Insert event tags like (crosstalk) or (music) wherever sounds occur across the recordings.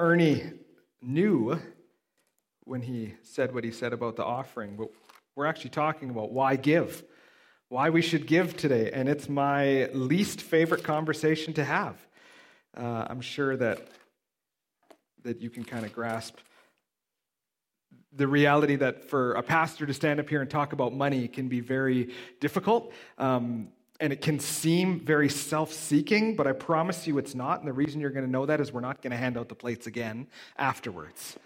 Ernie knew when he said what he said about the offering, but we're actually talking about why give, why we should give today. And it's my least favorite conversation to have. Uh, I'm sure that, that you can kind of grasp the reality that for a pastor to stand up here and talk about money can be very difficult. Um, and it can seem very self seeking, but I promise you it's not. And the reason you're going to know that is we're not going to hand out the plates again afterwards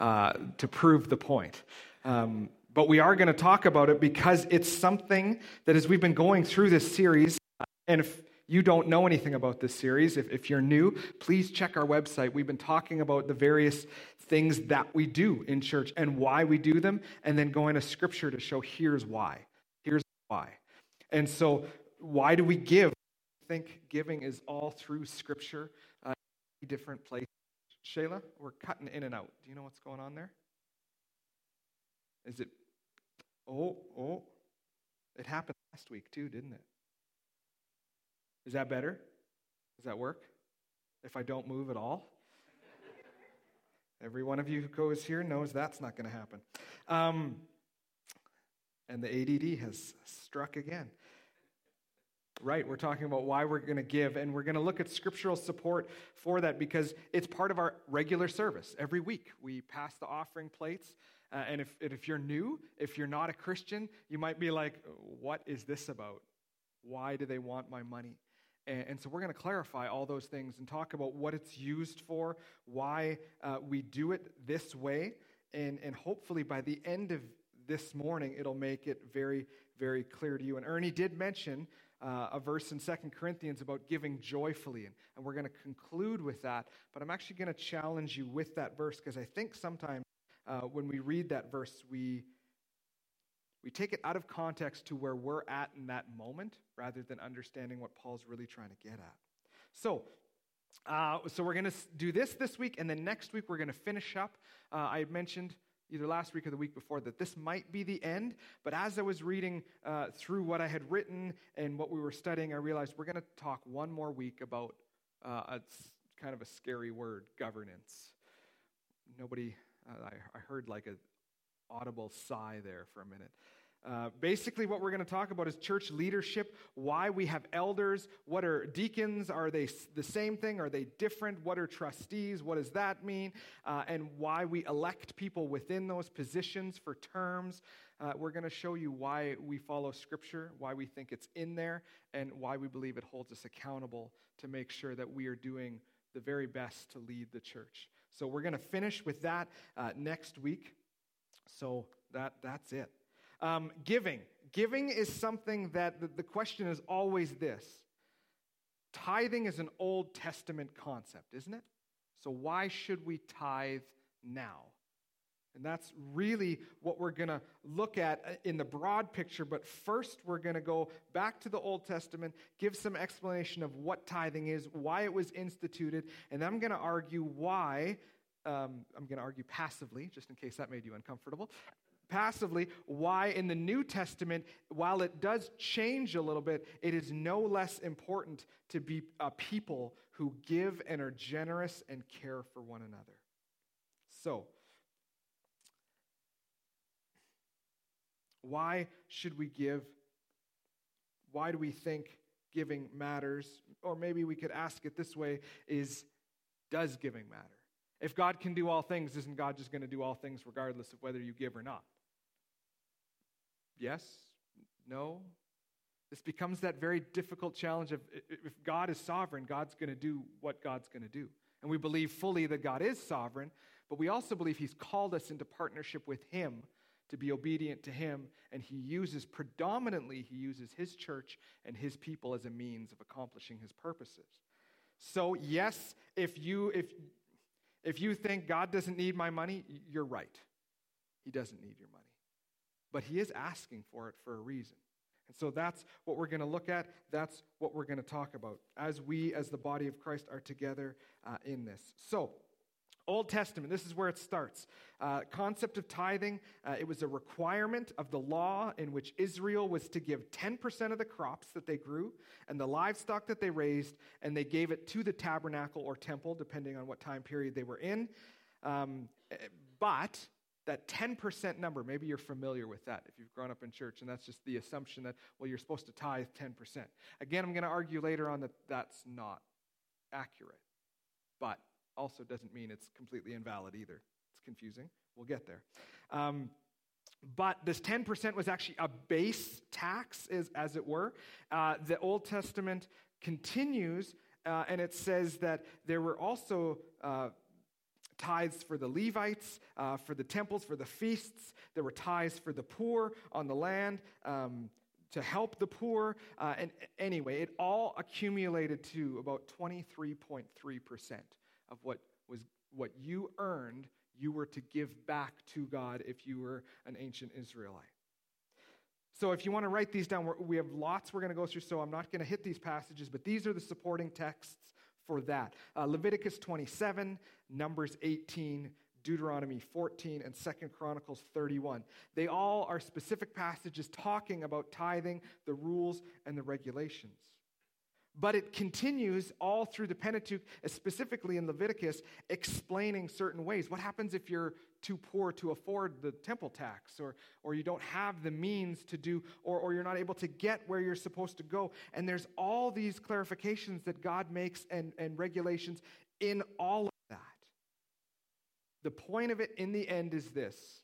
uh, to prove the point. Um, but we are going to talk about it because it's something that as we've been going through this series, and if you don't know anything about this series, if, if you're new, please check our website. We've been talking about the various things that we do in church and why we do them, and then going to scripture to show here's why. Here's why. And so, why do we give? I think giving is all through scripture, uh, different places. Shayla, we're cutting in and out. Do you know what's going on there? Is it, oh, oh, it happened last week too, didn't it? Is that better? Does that work? If I don't move at all? (laughs) Every one of you who goes here knows that's not going to happen. Um, and the ADD has struck again. Right, we're talking about why we're going to give, and we're going to look at scriptural support for that because it's part of our regular service. Every week we pass the offering plates. Uh, and if, if you're new, if you're not a Christian, you might be like, what is this about? Why do they want my money? And, and so we're going to clarify all those things and talk about what it's used for, why uh, we do it this way, and, and hopefully by the end of this morning, it'll make it very, very clear to you. And Ernie did mention uh, a verse in Second Corinthians about giving joyfully, and, and we're going to conclude with that. But I'm actually going to challenge you with that verse because I think sometimes uh, when we read that verse, we we take it out of context to where we're at in that moment rather than understanding what Paul's really trying to get at. So, uh, so we're going to do this this week, and then next week we're going to finish up. Uh, I mentioned either last week or the week before that this might be the end, but as I was reading uh, through what I had written and what we were studying, I realized we're going to talk one more week about uh, a, kind of a scary word governance. Nobody, uh, I, I heard like a audible sigh there for a minute. Uh, basically, what we're going to talk about is church leadership, why we have elders, what are deacons, are they the same thing, are they different, what are trustees, what does that mean, uh, and why we elect people within those positions for terms. Uh, we're going to show you why we follow Scripture, why we think it's in there, and why we believe it holds us accountable to make sure that we are doing the very best to lead the church. So, we're going to finish with that uh, next week. So that, that's it. Um, giving. Giving is something that the, the question is always this tithing is an Old Testament concept, isn't it? So why should we tithe now? And that's really what we're going to look at uh, in the broad picture. But first, we're going to go back to the Old Testament, give some explanation of what tithing is, why it was instituted, and I'm going to argue why um, I'm going to argue passively, just in case that made you uncomfortable. Passively, why in the New Testament, while it does change a little bit, it is no less important to be a people who give and are generous and care for one another. So, why should we give? Why do we think giving matters? Or maybe we could ask it this way is does giving matter? If God can do all things, isn't God just going to do all things regardless of whether you give or not? Yes? No? This becomes that very difficult challenge of if God is sovereign, God's going to do what God's going to do. And we believe fully that God is sovereign, but we also believe He's called us into partnership with Him to be obedient to Him. And He uses, predominantly, He uses His church and His people as a means of accomplishing His purposes. So, yes, if you, if if you think God doesn't need my money, you're right. He doesn't need your money. But He is asking for it for a reason. And so that's what we're going to look at. That's what we're going to talk about as we, as the body of Christ, are together uh, in this. So, Old Testament, this is where it starts. Uh, concept of tithing, uh, it was a requirement of the law in which Israel was to give 10% of the crops that they grew and the livestock that they raised, and they gave it to the tabernacle or temple, depending on what time period they were in. Um, but that 10% number, maybe you're familiar with that if you've grown up in church, and that's just the assumption that, well, you're supposed to tithe 10%. Again, I'm going to argue later on that that's not accurate. But also doesn't mean it's completely invalid either. It's confusing. We'll get there. Um, but this 10% was actually a base tax, as, as it were. Uh, the Old Testament continues, uh, and it says that there were also uh, tithes for the Levites, uh, for the temples, for the feasts. There were tithes for the poor on the land. Um, to help the poor. Uh, and anyway, it all accumulated to about 23.3% of what was what you earned, you were to give back to God if you were an ancient Israelite. So, if you want to write these down, we have lots we're going to go through, so I'm not going to hit these passages, but these are the supporting texts for that uh, Leviticus 27, Numbers 18, Deuteronomy 14, and Second Chronicles 31. They all are specific passages talking about tithing, the rules, and the regulations. But it continues all through the Pentateuch, specifically in Leviticus, explaining certain ways. What happens if you're too poor to afford the temple tax, or, or you don't have the means to do, or, or you're not able to get where you're supposed to go? And there's all these clarifications that God makes and, and regulations in all of that. The point of it in the end is this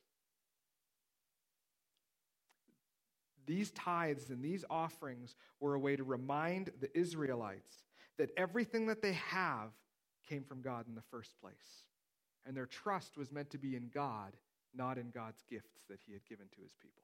These tithes and these offerings were a way to remind the Israelites that everything that they have came from God in the first place. And their trust was meant to be in God, not in God's gifts that He had given to His people.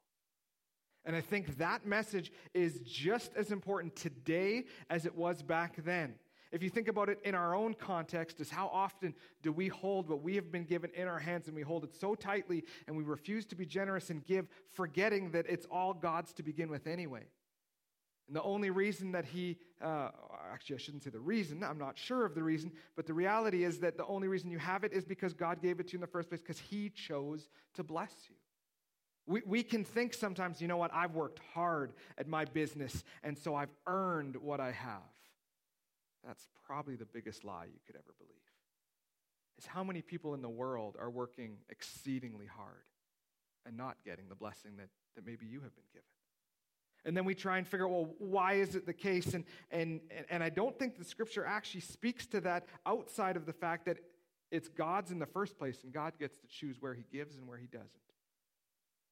And I think that message is just as important today as it was back then. If you think about it in our own context, is how often do we hold what we have been given in our hands and we hold it so tightly and we refuse to be generous and give, forgetting that it's all God's to begin with anyway. And the only reason that he, uh, actually, I shouldn't say the reason, I'm not sure of the reason, but the reality is that the only reason you have it is because God gave it to you in the first place because he chose to bless you. We, we can think sometimes, you know what, I've worked hard at my business, and so I've earned what I have. That's probably the biggest lie you could ever believe. Is how many people in the world are working exceedingly hard and not getting the blessing that, that maybe you have been given. And then we try and figure out, well, why is it the case? And, and, and I don't think the scripture actually speaks to that outside of the fact that it's God's in the first place, and God gets to choose where he gives and where he doesn't,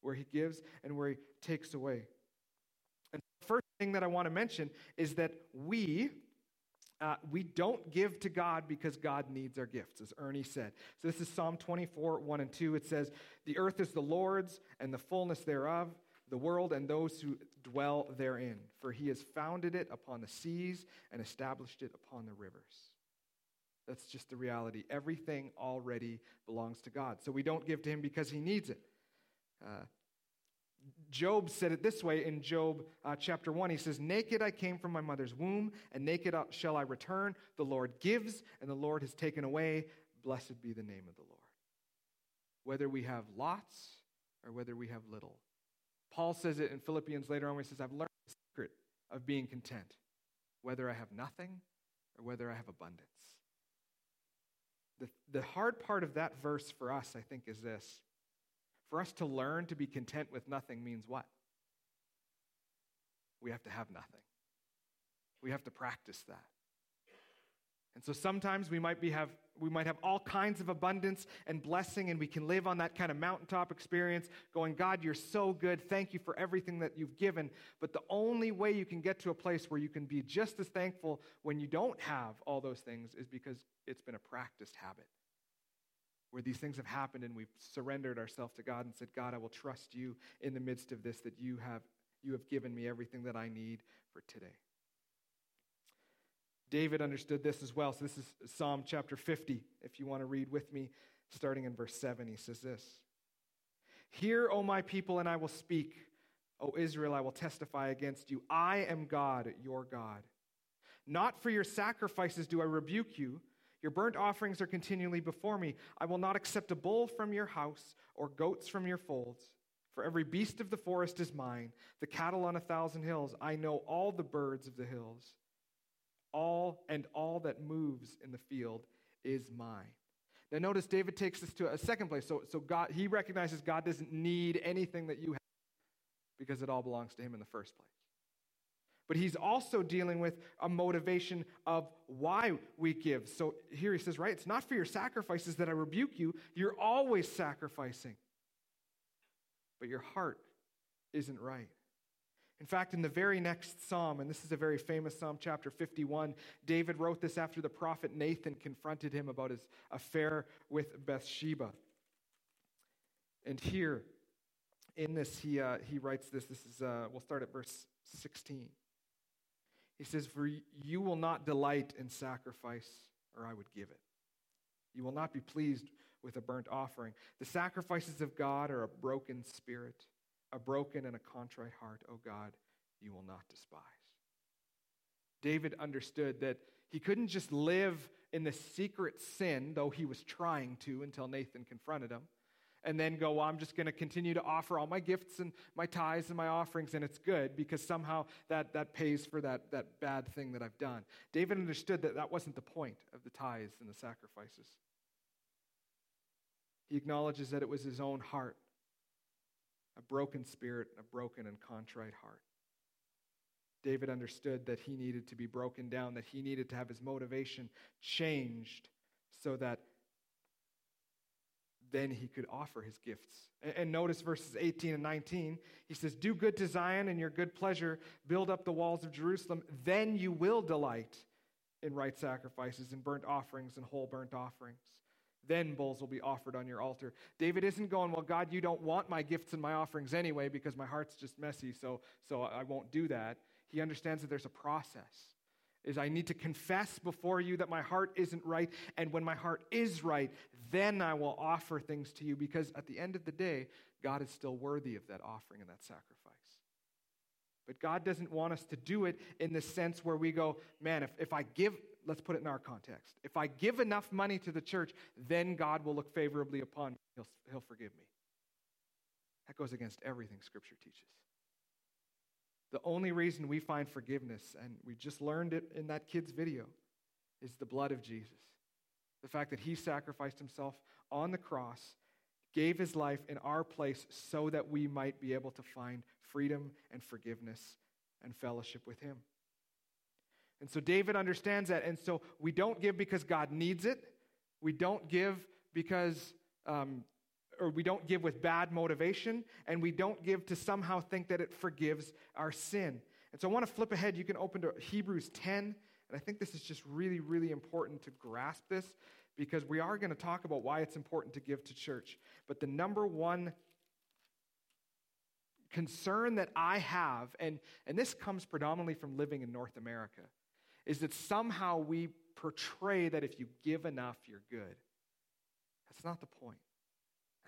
where he gives and where he takes away. And the first thing that I want to mention is that we, uh, we don't give to God because God needs our gifts, as Ernie said. So this is Psalm 24, 1 and 2. It says, The earth is the Lord's and the fullness thereof, the world and those who dwell therein. For he has founded it upon the seas and established it upon the rivers. That's just the reality. Everything already belongs to God. So we don't give to him because he needs it. Uh, Job said it this way in Job uh, chapter 1. He says, Naked I came from my mother's womb, and naked shall I return. The Lord gives, and the Lord has taken away. Blessed be the name of the Lord. Whether we have lots or whether we have little. Paul says it in Philippians later on, where he says, I've learned the secret of being content, whether I have nothing or whether I have abundance. The, the hard part of that verse for us, I think, is this for us to learn to be content with nothing means what? We have to have nothing. We have to practice that. And so sometimes we might, be have, we might have all kinds of abundance and blessing, and we can live on that kind of mountaintop experience, going, God, you're so good. Thank you for everything that you've given. But the only way you can get to a place where you can be just as thankful when you don't have all those things is because it's been a practiced habit where these things have happened and we've surrendered ourselves to God and said, God, I will trust you in the midst of this, that you have, you have given me everything that I need for today. David understood this as well. So this is Psalm chapter 50. If you want to read with me, starting in verse 7, he says this Hear, O my people, and I will speak. O Israel, I will testify against you. I am God, your God. Not for your sacrifices do I rebuke you Your burnt offerings are continually before me. I will not accept a bull from your house or goats from your folds. For every beast of the forest is mine, the cattle on a thousand hills. I know all the birds of the hills. All and all that moves in the field is mine. Now notice David takes this to a second place. So, so God, he recognizes God doesn't need anything that you have because it all belongs to him in the first place. But he's also dealing with a motivation of why we give. So here he says, right, it's not for your sacrifices that I rebuke you. You're always sacrificing. But your heart isn't right. In fact, in the very next psalm, and this is a very famous psalm, chapter 51, David wrote this after the prophet Nathan confronted him about his affair with Bathsheba. And here, in this, he, uh, he writes this. This is, uh, we'll start at verse 16. He says, For you will not delight in sacrifice, or I would give it. You will not be pleased with a burnt offering. The sacrifices of God are a broken spirit a broken and a contrite heart, O God, you will not despise. David understood that he couldn't just live in the secret sin, though he was trying to until Nathan confronted him, and then go, well, I'm just going to continue to offer all my gifts and my tithes and my offerings, and it's good because somehow that, that pays for that, that bad thing that I've done. David understood that that wasn't the point of the tithes and the sacrifices. He acknowledges that it was his own heart a broken spirit, a broken and contrite heart. David understood that he needed to be broken down, that he needed to have his motivation changed so that then he could offer his gifts. And notice verses 18 and 19. He says, Do good to Zion in your good pleasure, build up the walls of Jerusalem, then you will delight in right sacrifices and burnt offerings and whole burnt offerings. Then bulls will be offered on your altar. David isn't going, Well, God, you don't want my gifts and my offerings anyway because my heart's just messy, so, so I won't do that. He understands that there's a process. Is I need to confess before you that my heart isn't right, and when my heart is right, then I will offer things to you because at the end of the day, God is still worthy of that offering and that sacrifice. But God doesn't want us to do it in the sense where we go, man, if, if I give let's put it in our context. If I give enough money to the church, then God will look favorably upon me. He'll, he'll forgive me. That goes against everything Scripture teaches. The only reason we find forgiveness, and we just learned it in that kid's video, is the blood of Jesus. The fact that he sacrificed himself on the cross, gave his life in our place so that we might be able to find freedom and forgiveness and fellowship with him. And so David understands that. And so we don't give because God needs it. We don't give because, um, or we don't give with bad motivation. And we don't give to somehow think that it forgives our sin. And so I want to flip ahead. You can open to Hebrews 10. And I think this is just really, really important to grasp this because we are going to talk about why it's important to give to church. But the number one concern that I have, and, and this comes predominantly from living in North America, is that somehow we portray that if you give enough, you're good. That's not the point.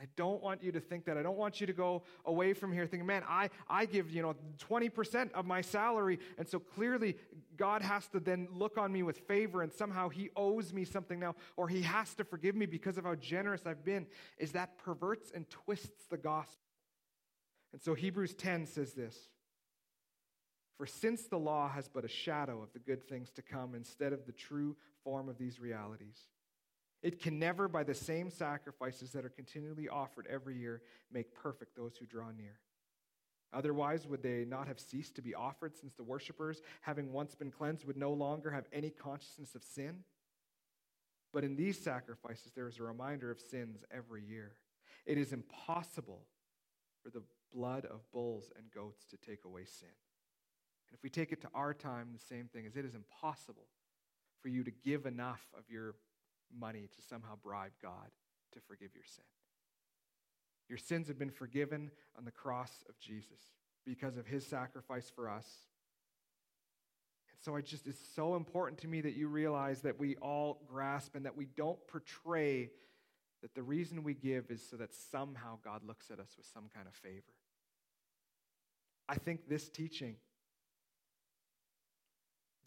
I don't want you to think that. I don't want you to go away from here thinking, man, I, I give, you know, 20% of my salary. And so clearly God has to then look on me with favor and somehow he owes me something now or he has to forgive me because of how generous I've been. Is that perverts and twists the gospel. And so Hebrews 10 says this for since the law has but a shadow of the good things to come instead of the true form of these realities, it can never, by the same sacrifices that are continually offered every year, make perfect those who draw near. Otherwise, would they not have ceased to be offered, since the worshippers, having once been cleansed, would no longer have any consciousness of sin? But in these sacrifices, there is a reminder of sins every year. It is impossible for the blood of bulls and goats to take away sin. And if we take it to our time, the same thing is it is impossible for you to give enough of your money to somehow bribe God to forgive your sin. Your sins have been forgiven on the cross of Jesus because of his sacrifice for us. And so I just it's so important to me that you realize that we all grasp and that we don't portray that the reason we give is so that somehow God looks at us with some kind of favor. I think this teaching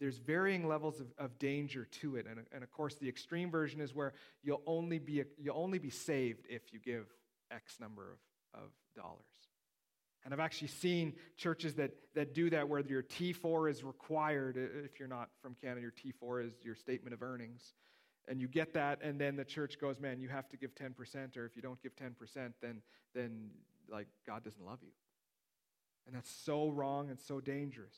there's varying levels of, of danger to it. And, and of course, the extreme version is where you'll only be, you'll only be saved if you give X number of, of dollars. And I've actually seen churches that, that do that where your T4 is required. If you're not from Canada, your T4 is your statement of earnings. And you get that, and then the church goes, man, you have to give 10%, or if you don't give 10%, then, then like, God doesn't love you. And that's so wrong and so dangerous.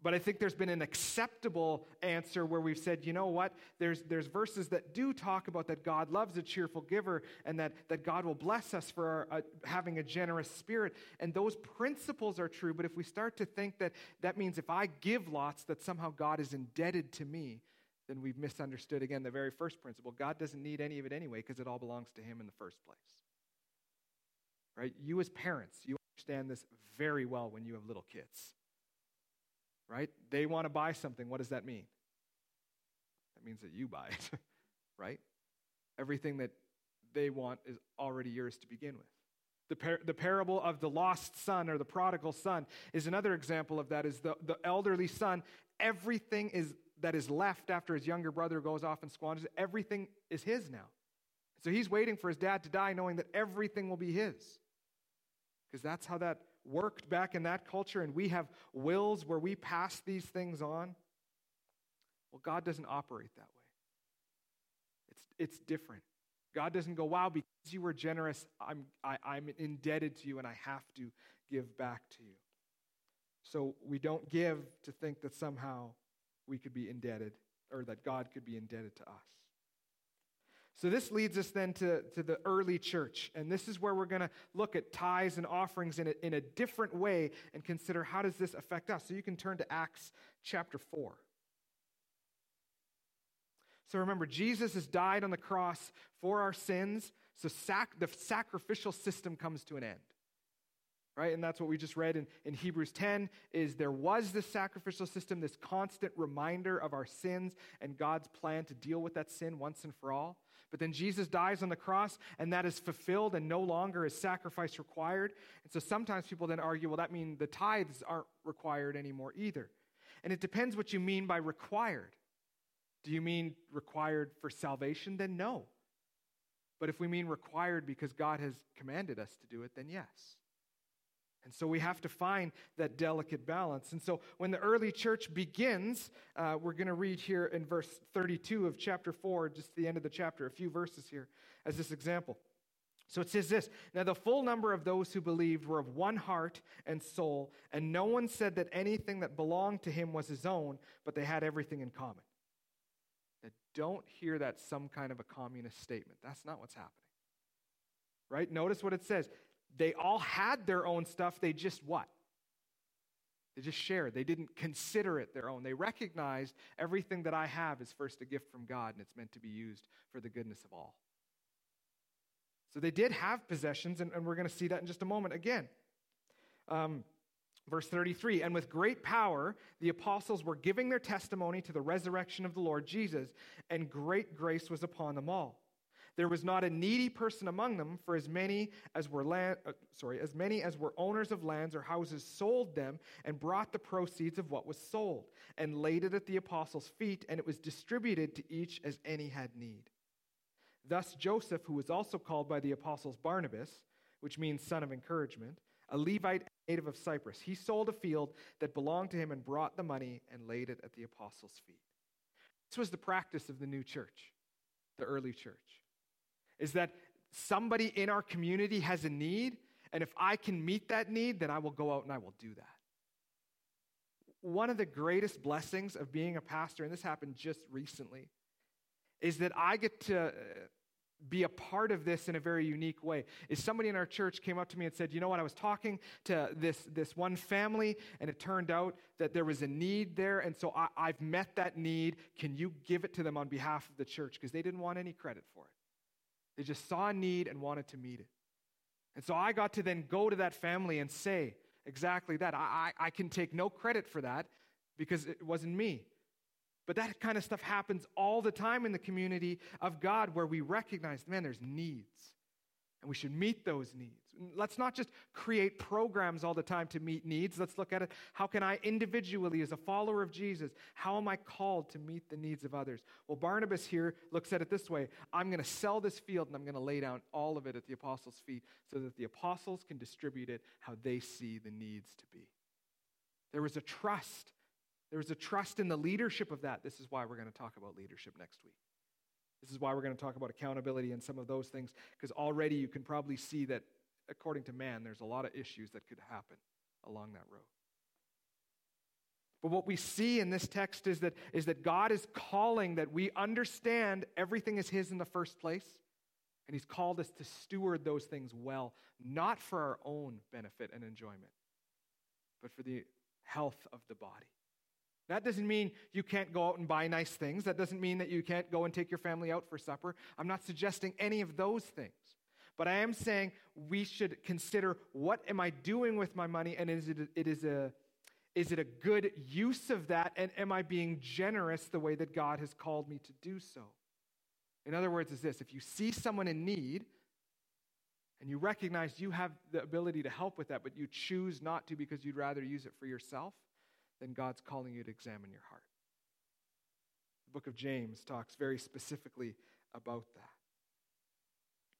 But I think there's been an acceptable answer where we've said, you know what? There's, there's verses that do talk about that God loves a cheerful giver and that, that God will bless us for our, uh, having a generous spirit. And those principles are true. But if we start to think that that means if I give lots, that somehow God is indebted to me, then we've misunderstood again the very first principle. God doesn't need any of it anyway because it all belongs to Him in the first place. Right? You, as parents, you understand this very well when you have little kids right? They want to buy something. What does that mean? That means that you buy it, (laughs) right? Everything that they want is already yours to begin with. The, par- the parable of the lost son or the prodigal son is another example of that is the, the elderly son everything is that is left after his younger brother goes off and squanders everything is his now so he's waiting for his dad to die knowing that everything will be his because that's how that worked back in that culture and we have wills where we pass these things on. Well, God doesn't operate that way. It's, it's different. God doesn't go, wow, because you were generous, I'm, I, am i am indebted to you and I have to give back to you. So we don't give to think that somehow we could be indebted or that God could be indebted to us. So, this leads us then to, to the early church. And this is where we're going to look at tithes and offerings in a, in a different way and consider how does this affect us. So, you can turn to Acts chapter 4. So, remember, Jesus has died on the cross for our sins. So, sac- the sacrificial system comes to an end right and that's what we just read in, in hebrews 10 is there was this sacrificial system this constant reminder of our sins and god's plan to deal with that sin once and for all but then Jesus dies on the cross, and that is fulfilled, and no longer is sacrifice required. And so sometimes people then argue, well, that means the tithes aren't required anymore either. And it depends what you mean by required. Do you mean required for salvation? Then no. But if we mean required because God has commanded us to do it, then yes. And so we have to find that delicate balance. And so when the early church begins, uh, we're going to read here in verse 32 of chapter 4, just the end of the chapter, a few verses here as this example. So it says this Now the full number of those who believed were of one heart and soul, and no one said that anything that belonged to him was his own, but they had everything in common. Now don't hear that some kind of a communist statement. That's not what's happening. Right? Notice what it says. They all had their own stuff. They just what? They just shared. They didn't consider it their own. They recognized everything that I have is first a gift from God and it's meant to be used for the goodness of all. So they did have possessions, and, and we're going to see that in just a moment again. Um, verse 33 And with great power, the apostles were giving their testimony to the resurrection of the Lord Jesus, and great grace was upon them all. There was not a needy person among them, for as many as were land, uh, sorry, as many as were owners of lands or houses sold them and brought the proceeds of what was sold and laid it at the apostles' feet, and it was distributed to each as any had need. Thus Joseph, who was also called by the apostles Barnabas, which means son of encouragement, a Levite native of Cyprus, he sold a field that belonged to him and brought the money and laid it at the apostles' feet. This was the practice of the new church, the early church is that somebody in our community has a need, and if I can meet that need, then I will go out and I will do that. One of the greatest blessings of being a pastor, and this happened just recently, is that I get to uh, be a part of this in a very unique way. Is somebody in our church came up to me and said, "You know what? I was talking to this this one family, and it turned out that there was a need there, and so I, I've met that need. Can you give it to them on behalf of the church? Because they didn't want any credit for it." They just saw a need and wanted to meet it. And so I got to then go to that family and say exactly that. I, I, I can take no credit for that because it wasn't me. But that kind of stuff happens all the time in the community of God where we recognize, man, there's needs. And we should meet those needs. Let's not just create programs all the time to meet needs. Let's look at it. How can I individually, as a follower of Jesus, how am I called to meet the needs of others? Well, Barnabas here looks at it this way I'm going to sell this field and I'm going to lay down all of it at the apostles' feet so that the apostles can distribute it how they see the needs to be. There was a trust. There was a trust in the leadership of that. This is why we're going to talk about leadership next week. This is why we're going to talk about accountability and some of those things, because already you can probably see that, according to man, there's a lot of issues that could happen along that road. But what we see in this text is that, is that God is calling that we understand everything is His in the first place, and He's called us to steward those things well, not for our own benefit and enjoyment, but for the health of the body. That doesn't mean you can't go out and buy nice things. That doesn't mean that you can't go and take your family out for supper. I'm not suggesting any of those things. But I am saying we should consider what am I doing with my money and is it, it is, a, is it a good use of that and am I being generous the way that God has called me to do so? In other words, is this if you see someone in need and you recognize you have the ability to help with that, but you choose not to because you'd rather use it for yourself, then God's calling you to examine your heart. The book of James talks very specifically about that.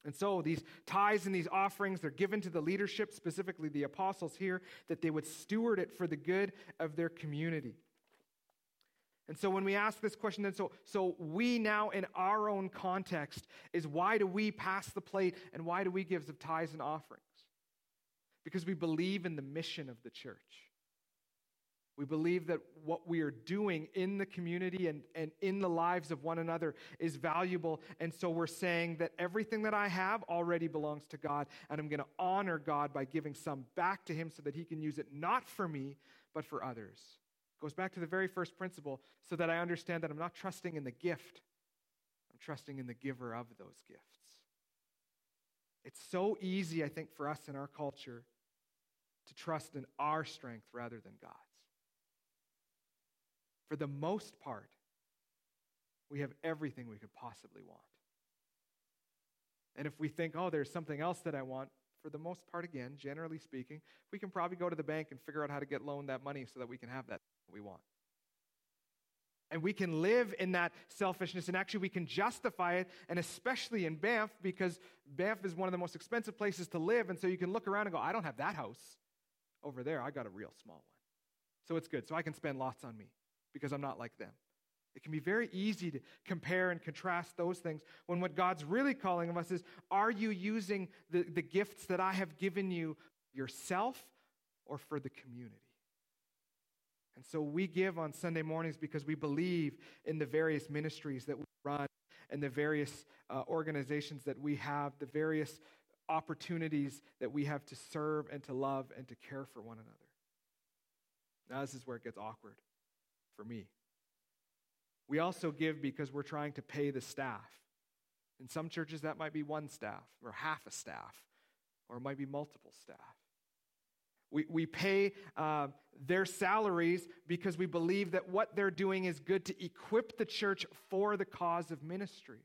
And so these tithes and these offerings, they're given to the leadership, specifically the apostles here, that they would steward it for the good of their community. And so when we ask this question, then so, so we now in our own context is why do we pass the plate and why do we give of tithes and offerings? Because we believe in the mission of the church. We believe that what we are doing in the community and, and in the lives of one another is valuable. And so we're saying that everything that I have already belongs to God, and I'm going to honor God by giving some back to Him so that He can use it not for me, but for others. It goes back to the very first principle so that I understand that I'm not trusting in the gift, I'm trusting in the giver of those gifts. It's so easy, I think, for us in our culture to trust in our strength rather than God's for the most part, we have everything we could possibly want. And if we think, oh, there's something else that I want, for the most part, again, generally speaking, we can probably go to the bank and figure out how to get loaned that money so that we can have that we want. And we can live in that selfishness, and actually, we can justify it, and especially in Banff, because Banff is one of the most expensive places to live. And so you can look around and go, I don't have that house over there. I got a real small one. So it's good. So I can spend lots on me because I'm not like them. It can be very easy to compare and contrast those things when what God's really calling of us is are you using the, the gifts that I have given you yourself or for the community? And so we give on Sunday mornings because we believe in the various ministries that we run and the various uh, organizations that we have, the various opportunities that we have to serve and to love and to care for one another. Now, this is where it gets awkward for me. We also give because we're trying to pay the staff. In some churches, that might be one staff or half a staff, or it might be multiple staff. We, we pay uh, their salaries because we believe that what they're doing is good to equip the church for the cause of ministry.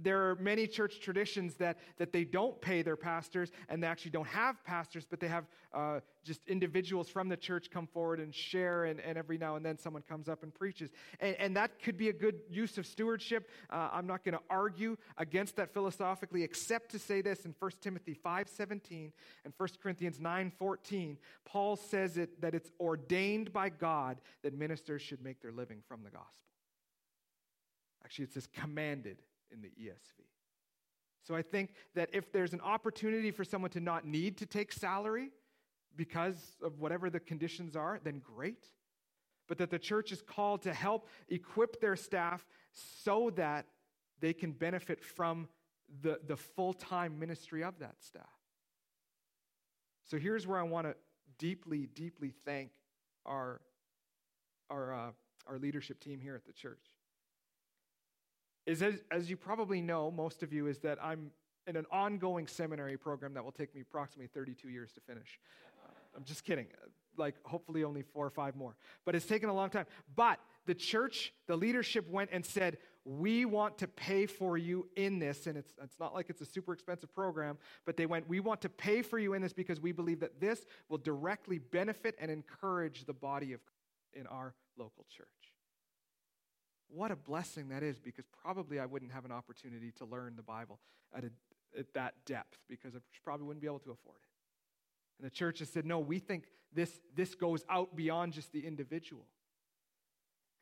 There are many church traditions that, that they don't pay their pastors and they actually don't have pastors, but they have uh, just individuals from the church come forward and share, and, and every now and then someone comes up and preaches. And, and that could be a good use of stewardship. Uh, I'm not going to argue against that philosophically, except to say this in 1 Timothy 5.17 and 1 Corinthians 9.14, Paul says it, that it's ordained by God that ministers should make their living from the gospel. Actually, it says commanded in the ESV. So I think that if there's an opportunity for someone to not need to take salary because of whatever the conditions are, then great. But that the church is called to help equip their staff so that they can benefit from the, the full time ministry of that staff. So here's where I want to deeply, deeply thank our, our, uh, our leadership team here at the church is as, as you probably know, most of you, is that I'm in an ongoing seminary program that will take me approximately 32 years to finish. I'm just kidding. Like, hopefully, only four or five more. But it's taken a long time. But the church, the leadership went and said, We want to pay for you in this. And it's, it's not like it's a super expensive program, but they went, We want to pay for you in this because we believe that this will directly benefit and encourage the body of Christ in our local church. What a blessing that is because probably I wouldn't have an opportunity to learn the Bible at, a, at that depth because I probably wouldn't be able to afford it. And the church has said, no, we think this, this goes out beyond just the individual.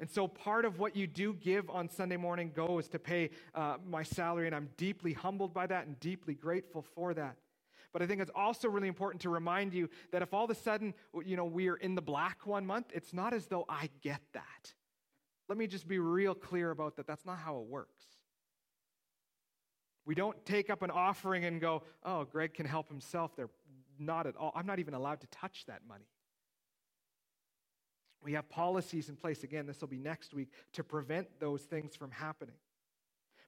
And so part of what you do give on Sunday morning goes to pay uh, my salary, and I'm deeply humbled by that and deeply grateful for that. But I think it's also really important to remind you that if all of a sudden, you know, we're in the black one month, it's not as though I get that. Let me just be real clear about that. That's not how it works. We don't take up an offering and go, oh, Greg can help himself. They're not at all. I'm not even allowed to touch that money. We have policies in place, again, this will be next week, to prevent those things from happening.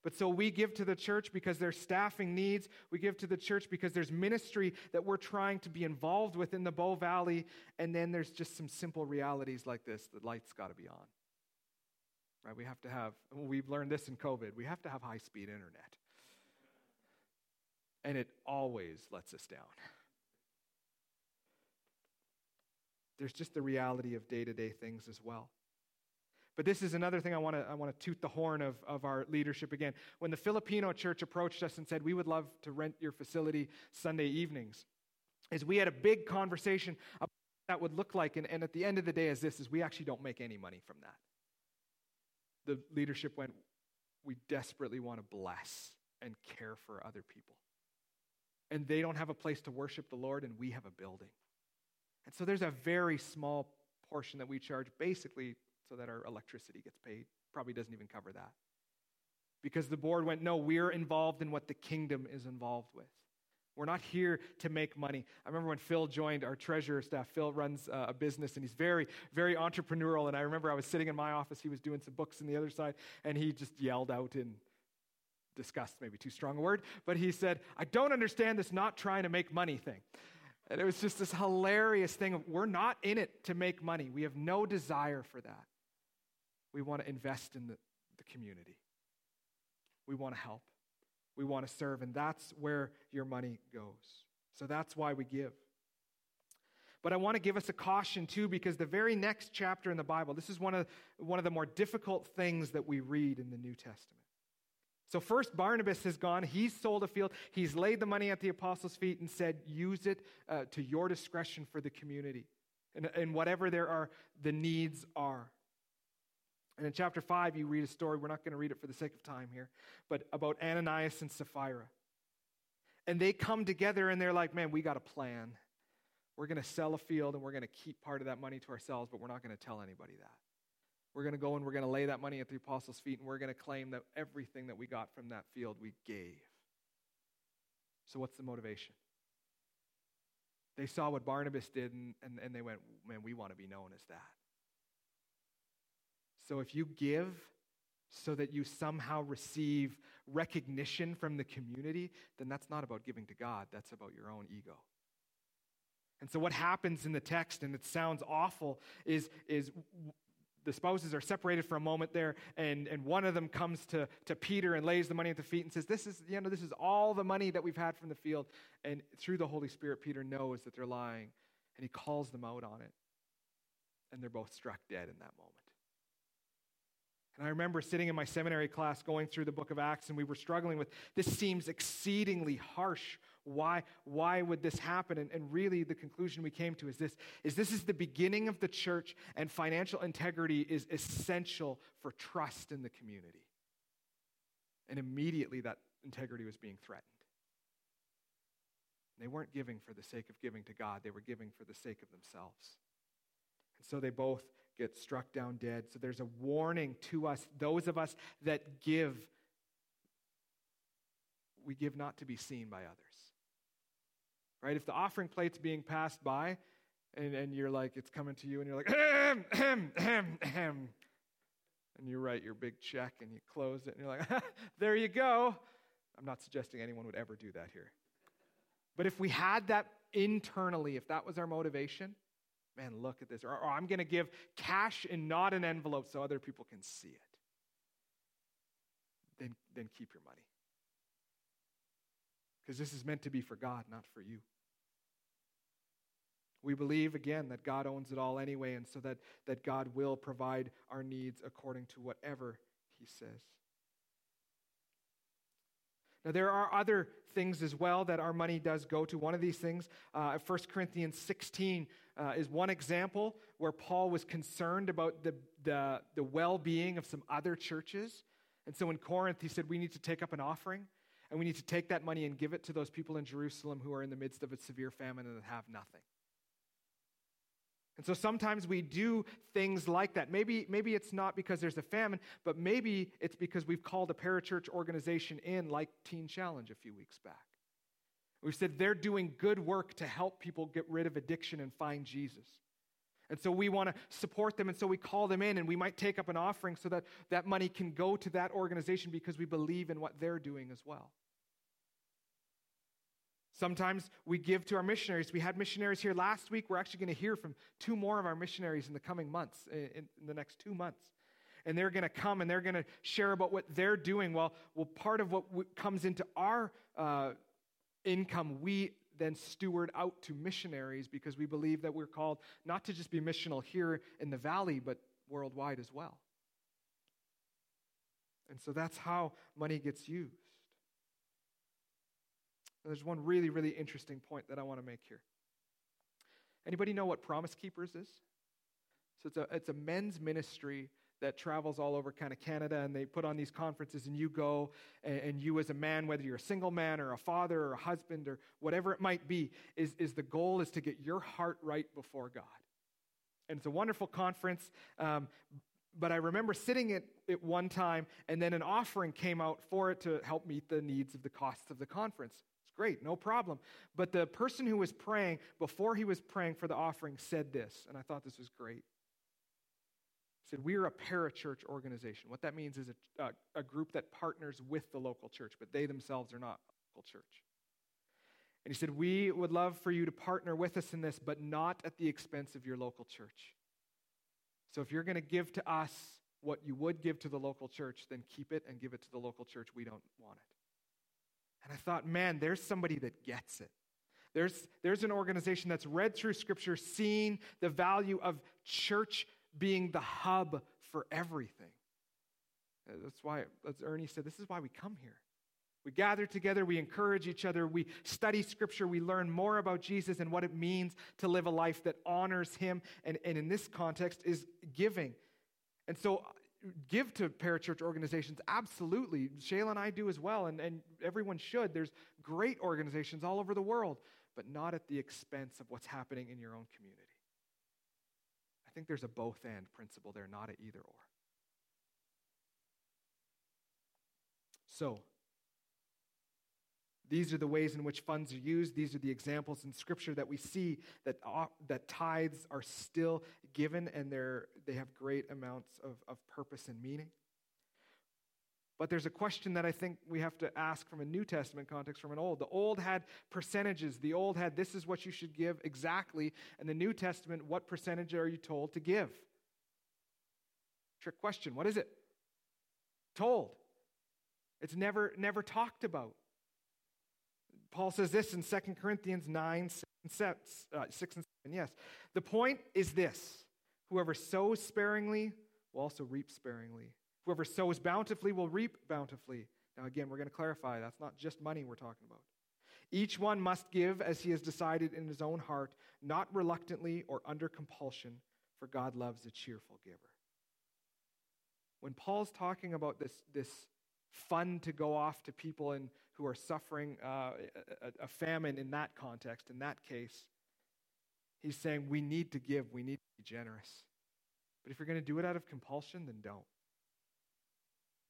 But so we give to the church because there's staffing needs. We give to the church because there's ministry that we're trying to be involved with in the Bow Valley. And then there's just some simple realities like this the light's got to be on. Right? We have to have, we've learned this in COVID, we have to have high speed internet. And it always lets us down. There's just the reality of day to day things as well. But this is another thing I want to I want to toot the horn of, of our leadership again. When the Filipino church approached us and said, We would love to rent your facility Sunday evenings, is we had a big conversation about what that would look like. And, and at the end of the day, is this is we actually don't make any money from that. The leadership went, We desperately want to bless and care for other people. And they don't have a place to worship the Lord, and we have a building. And so there's a very small portion that we charge basically so that our electricity gets paid. Probably doesn't even cover that. Because the board went, no, we're involved in what the kingdom is involved with. We're not here to make money. I remember when Phil joined our treasurer staff. Phil runs uh, a business and he's very, very entrepreneurial. And I remember I was sitting in my office, he was doing some books on the other side, and he just yelled out in disgust, maybe too strong a word, but he said, I don't understand this not trying to make money thing. And it was just this hilarious thing of we're not in it to make money. We have no desire for that. We want to invest in the, the community. We want to help. We want to serve. And that's where your money goes. So that's why we give. But I want to give us a caution too, because the very next chapter in the Bible, this is one of, one of the more difficult things that we read in the New Testament. So, first, Barnabas has gone. He's sold a field. He's laid the money at the apostles' feet and said, use it uh, to your discretion for the community and, and whatever there are, the needs are. And in chapter 5, you read a story. We're not going to read it for the sake of time here, but about Ananias and Sapphira. And they come together and they're like, man, we got a plan. We're going to sell a field and we're going to keep part of that money to ourselves, but we're not going to tell anybody that. We're going to go and we're going to lay that money at the apostles' feet and we're going to claim that everything that we got from that field we gave. So, what's the motivation? They saw what Barnabas did and, and, and they went, man, we want to be known as that. So, if you give so that you somehow receive recognition from the community, then that's not about giving to God, that's about your own ego. And so, what happens in the text, and it sounds awful, is, is the spouses are separated for a moment there, and, and one of them comes to, to Peter and lays the money at the feet and says, This is, you know, this is all the money that we've had from the field. And through the Holy Spirit, Peter knows that they're lying, and he calls them out on it. And they're both struck dead in that moment. And I remember sitting in my seminary class going through the book of Acts, and we were struggling with this seems exceedingly harsh why, why would this happen? And, and really, the conclusion we came to is this, is this is the beginning of the church, and financial integrity is essential for trust in the community. And immediately, that integrity was being threatened. They weren't giving for the sake of giving to God, they were giving for the sake of themselves. And so they both get struck down dead. So there's a warning to us, those of us that give, we give not to be seen by others right? If the offering plate's being passed by and, and you're like, it's coming to you and you're like, ahem, ahem, ahem, ahem, and you write your big check and you close it and you're like, (laughs) there you go. I'm not suggesting anyone would ever do that here. But if we had that internally, if that was our motivation, man, look at this. Or, or I'm going to give cash and not an envelope so other people can see it. then, then keep your money. Because this is meant to be for God, not for you. We believe, again, that God owns it all anyway, and so that, that God will provide our needs according to whatever He says. Now, there are other things as well that our money does go to. One of these things, uh, 1 Corinthians 16, uh, is one example where Paul was concerned about the, the, the well being of some other churches. And so in Corinth, he said, We need to take up an offering, and we need to take that money and give it to those people in Jerusalem who are in the midst of a severe famine and have nothing. And so sometimes we do things like that. Maybe, maybe it's not because there's a famine, but maybe it's because we've called a parachurch organization in, like Teen Challenge a few weeks back. We've said they're doing good work to help people get rid of addiction and find Jesus. And so we want to support them, and so we call them in, and we might take up an offering so that that money can go to that organization because we believe in what they're doing as well. Sometimes we give to our missionaries. We had missionaries here last week. We're actually going to hear from two more of our missionaries in the coming months, in, the next two months. And they're going to come and they're going to share about what they're doing. Well, well part of what comes into our uh, income, we then steward out to missionaries because we believe that we're called not to just be missional here in the valley, but worldwide as well. And so that's how money gets used. There's one really, really interesting point that I want to make here. Anybody know what Promise Keepers is? So it's a, it's a men's ministry that travels all over kind of Canada, and they put on these conferences, and you go, and, and, you as a man, whether you're a single man or a father or a husband or whatever it might be, is, is the goal is to get your heart right before God. And it's a wonderful conference. Um, but I remember sitting at it one time, and then an offering came out for it to help meet the needs of the costs of the conference. Great, no problem. But the person who was praying, before he was praying for the offering, said this, and I thought this was great He said, We are a parachurch organization. What that means is a, a, a, group that partners with the local church, but they themselves are not a local church. And he said, We would love for you to partner with us in this, but not at the expense of your local church. So if you're going to give to us what you would give to the local church, then keep it and give it to the local church. We don't want it. And I thought, man, there's somebody that gets it. There's, there's an organization that's read through Scripture, seen the value of church being the hub for everything. Uh, that's why, as Ernie said, this is why we come here. We gather together, we encourage each other, we study scripture, we learn more about Jesus and what it means to live a life that honors him, and, and in this context is giving. And so, give to parachurch organizations, absolutely. Shayla and I do as well, and, and everyone should. There's great organizations all over the world, but not at the expense of what's happening in your own community I think there's a both and principle there, not an either or. So, these are the ways in which funds are used. These are the examples in Scripture that we see that, uh, that tithes are still given and they're, they have great amounts of, of purpose and meaning. But there's a question that I think we have to ask from a New Testament context from an Old. The Old had percentages. The Old had this is what you should give exactly. And the New Testament, what percentage are you told to give? Trick question. What is it? Told. It's never, never talked about. Paul says this in 2 Corinthians 9, 6 and, uh, 6 and 7. Yes. The point is this whoever sows sparingly will also reap sparingly. Whoever sows bountifully will reap bountifully. Now, again, we're going to clarify that's not just money we're talking about. Each one must give as he has decided in his own heart, not reluctantly or under compulsion, for God loves a cheerful giver. When Paul's talking about this, this fund to go off to people in, who are suffering uh, a, a famine in that context, in that case, he's saying we need to give, we need to be generous. But if you're going to do it out of compulsion, then don't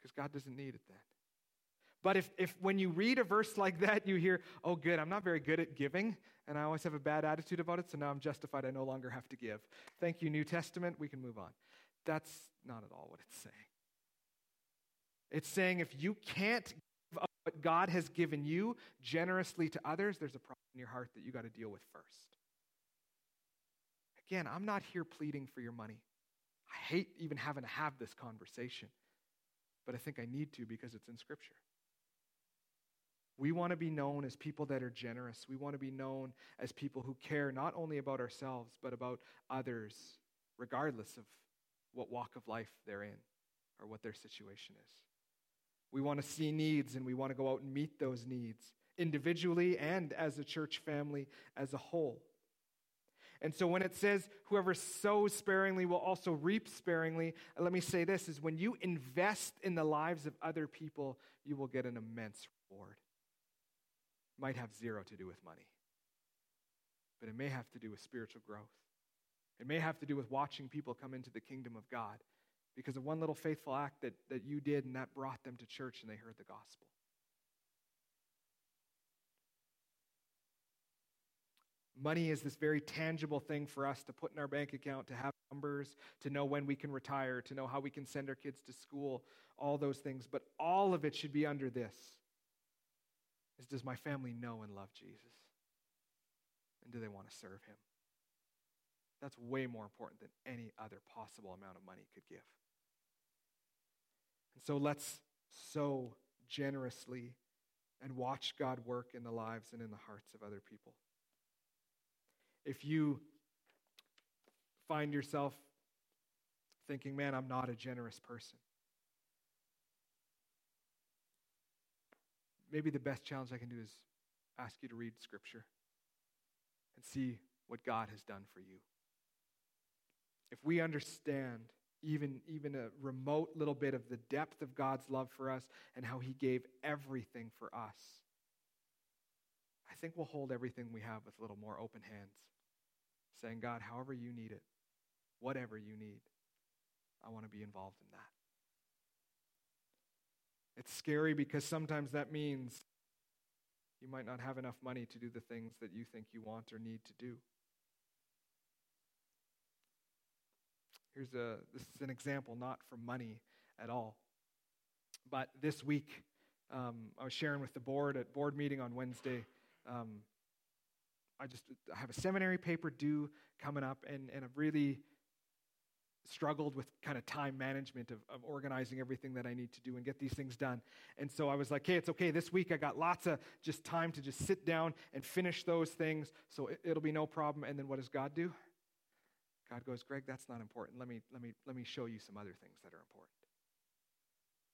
because God doesn't need it then. But if, if when you read a verse like that, you hear, oh, good, I'm not very good at giving, and I always have a bad attitude about it, so now I'm justified. I no longer have to give. Thank you, New Testament. We can move on. That's not at all what it's saying. It's saying if you can't give up what God has given you generously to others, there's a problem in your heart that you got to deal with first. Again, I'm not here pleading for your money. I hate even having to have this conversation. but I think I need to because it's in Scripture. We want to be known as people that are generous. We want to be known as people who care not only about ourselves, but about others, regardless of what walk of life they're in or what their situation is. We want to see needs and we want to go out and meet those needs individually and as a church family as a whole. And so when it says whoever sows sparingly will also reap sparingly, let me say this is when you invest in the lives of other people, you will get an immense reward might have zero to do with money, but it may have to do with spiritual growth. It may have to do with watching people come into the kingdom of God because of one little faithful act that, that you did and that brought them to church and they heard the gospel. Money is this very tangible thing for us to put in our bank account, to have numbers, to know when we can retire, to know how we can send our kids to school, all those things. But all of it should be under this is does my family know and love Jesus? And do they want to serve him? That's way more important than any other possible amount of money could give. And so let's sow generously and watch God work in the lives and in the hearts of other people. If you find yourself thinking, man, I'm not a generous person, maybe the best challenge I can do is ask you to read Scripture and see what God has done for you. If we understand even, even a remote little bit of the depth of God's love for us and how He gave everything for us, I think we'll hold everything we have with a little more open hands, saying, God, however you need it, whatever you need, I want to be involved in that. It's scary because sometimes that means you might not have enough money to do the things that you think you want or need to do. Here's a this is an example not for money at all. But this week, um, I was sharing with the board at board meeting on Wednesday. Um, I just I have a seminary paper due coming up, and, and I've really struggled with kind of time management of, of organizing everything that I need to do and get these things done. And so I was like, hey, it's okay. This week I got lots of just time to just sit down and finish those things. So it, it'll be no problem. And then what does God do? God goes, Greg, that's not important. Let me, let me, let me show you some other things that are important.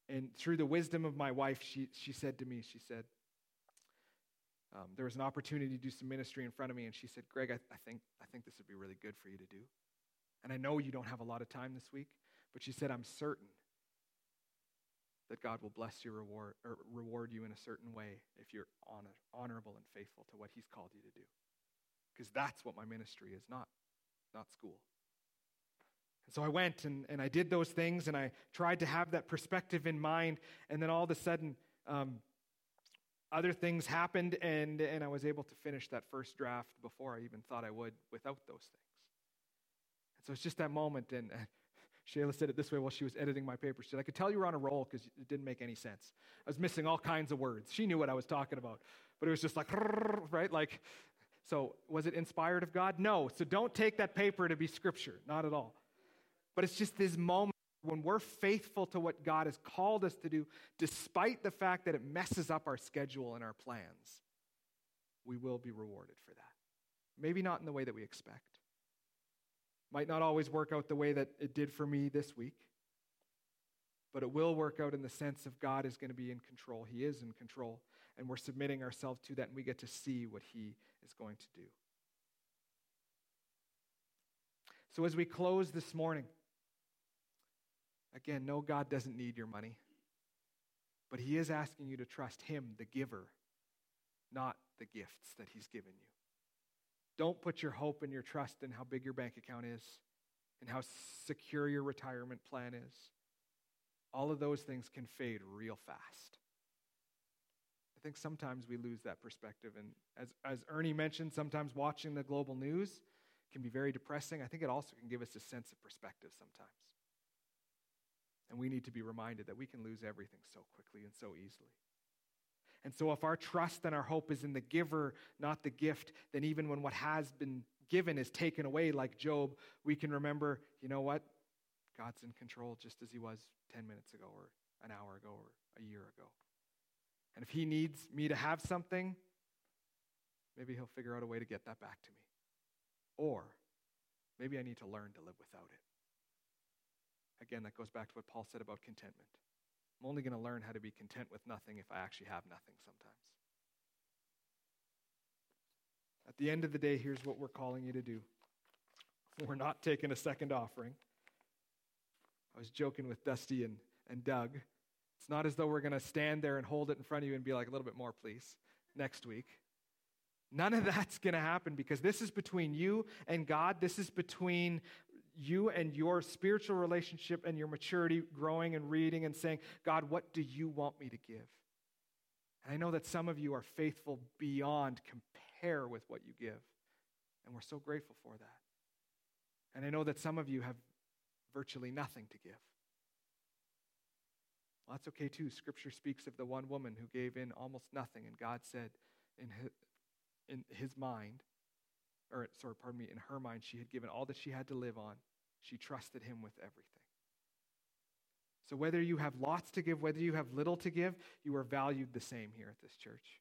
And through the wisdom of my wife, she, she said to me, she said, um, there was an opportunity to do some ministry in front of me, and she said, Greg, I, I, think, I think this would be really good for you to do. And I know you don't have a lot of time this week, but she said, I'm certain that God will bless your reward or reward you in a certain way if you're honor, honorable and faithful to what He's called you to do. Because that's what my ministry is, not, not school. And so I went and, and I did those things and I tried to have that perspective in mind. And then all of a sudden, um, other things happened and, and I was able to finish that first draft before I even thought I would without those things. And so it's just that moment. And uh, (laughs) Shayla said it this way while she was editing my paper. She said, I could tell you were on a roll because it didn't make any sense. I was missing all kinds of words. She knew what I was talking about. But it was just like, (laughs) right? Like, so was it inspired of God? No. So don't take that paper to be scripture. Not at all. But it's just this moment when we're faithful to what God has called us to do, despite the fact that it messes up our schedule and our plans, we will be rewarded for that. Maybe not in the way that we expect. Might not always work out the way that it did for me this week, but it will work out in the sense of God is going to be in control. He is in control, and we're submitting ourselves to that, and we get to see what He is going to do. So, as we close this morning, again, no, God doesn't need your money, but He is asking you to trust Him, the giver, not the gifts that He's given you. Don't put your hope and your trust in how big your bank account is and how secure your retirement plan is. All of those things can fade real fast. I think sometimes we lose that perspective. And as, as Ernie mentioned, sometimes watching the global news can be very depressing. I think it also can give us a sense of perspective sometimes. And we need to be reminded that we can lose everything so quickly and so easily. And so, if our trust and our hope is in the giver, not the gift, then even when what has been given is taken away, like Job, we can remember, you know what? God's in control just as he was 10 minutes ago or an hour ago or a year ago. And if he needs me to have something, maybe he'll figure out a way to get that back to me. Or maybe I need to learn to live without it. Again, that goes back to what Paul said about contentment. I'm only going to learn how to be content with nothing if I actually have nothing sometimes. At the end of the day, here's what we're calling you to do. We're not taking a second offering. I was joking with Dusty and, and Doug. It's not as though we're going to stand there and hold it in front of you and be like, a little bit more, please, next week. None of that's going to happen because this is between you and God. This is between you and your spiritual relationship and your maturity growing and reading and saying, God, what do you want me to give? And I know that some of you are faithful beyond compare with what you give. And we're so grateful for that. And I know that some of you have virtually nothing to give. Well, that's okay too. Scripture speaks of the one woman who gave in almost nothing, and God said in his, in his mind, or sorry, pardon me, in her mind, she had given all that she had to live on. She trusted him with everything. So whether you have lots to give, whether you have little to give, you are valued the same here at this church.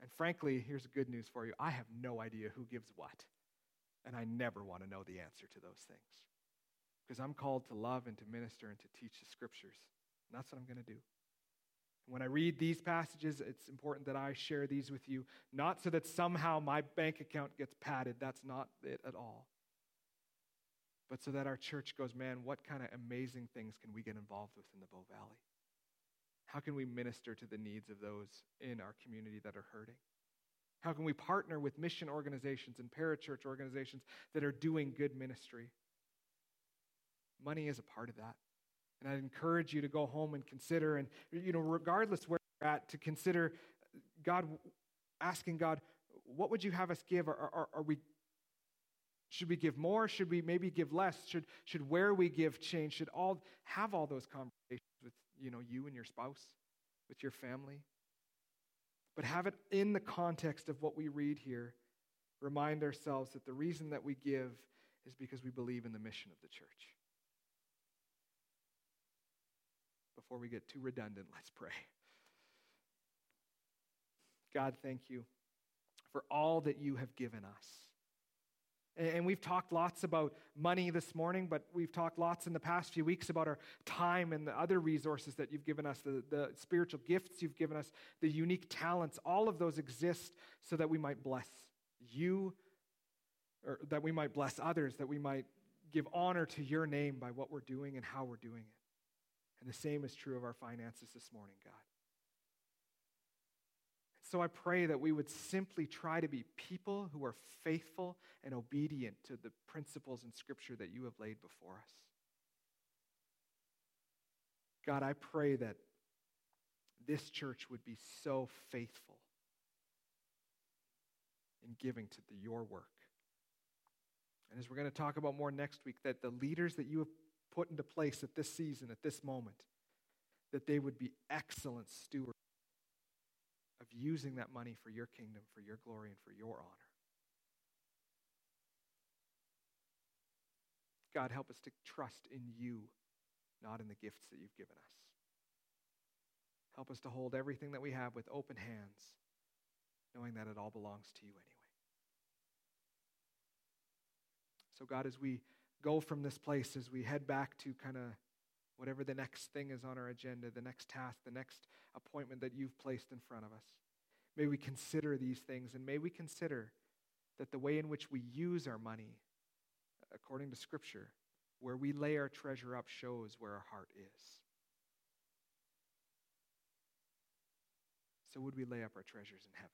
And frankly, here's good news for you I have no idea who gives what. And I never want to know the answer to those things. Because I'm called to love and to minister and to teach the scriptures. And that's what I'm going to do. When I read these passages, it's important that I share these with you, not so that somehow my bank account gets padded. That's not it at all. But so that our church goes, man, what kind of amazing things can we get involved with in the Bow Valley? How can we minister to the needs of those in our community that are hurting? How can we partner with mission organizations and parachurch organizations that are doing good ministry? Money is a part of that. And I'd encourage you to go home and consider, and, you know, regardless where you're at, to consider God, asking God, what would you have us give? Are, are, are we, should we give more? Should we maybe give less? Should, should where we give change? Should all have all those conversations with, you know, you and your spouse, with your family? But have it in the context of what we read here. Remind ourselves that the reason that we give is because we believe in the mission of the church. Before we get too redundant, (laughs) let's pray. God, thank you for all that you have given us. And we've talked lots about money this morning, but we've talked lots in the past few weeks about our time and the other resources that you've given us, the, the spiritual gifts you've given us, the unique talents. All of those exist so that we might bless you, or that we might bless others, that we might give honor to your name by what we're doing and how we're doing it. And the same is true of our finances this morning, God. So I pray that we would simply try to be people who are faithful and obedient to the principles in Scripture that you have laid before us. God, I pray that this church would be so faithful in giving to the, your work. And as we're going to talk about more next week, that the leaders that you have put into place at this season, at this moment, that they would be excellent stewards of using that money for your kingdom, for your glory, and for your honor. God, help us to trust in you, not in the gifts that you've given us. Help us to hold everything that we have with open hands, knowing that it all belongs to you anyway. So, God, as we go from this place as we head back to kind of whatever the next thing is on our agenda, the next task, the next appointment that you've placed in front of us. May we consider these things and may we consider that the way in which we use our money, according to Scripture, where we lay our treasure up shows where our heart is. So, would we lay up our treasures in heaven?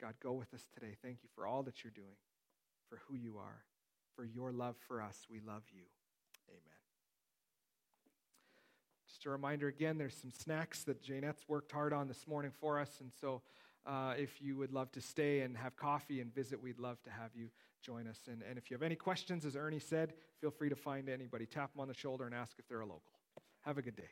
God, go with us today. Thank you for all that you're doing for who you are. For your love for us, we love you. Amen. Just a reminder again, there's some snacks that Janette's worked hard on this morning for us. And so uh, if you would love to stay and have coffee and visit, we'd love to have you join us. And, and if you have any questions, as Ernie said, feel free to find anybody. Tap them on the shoulder and ask if they're a local. Have a good day.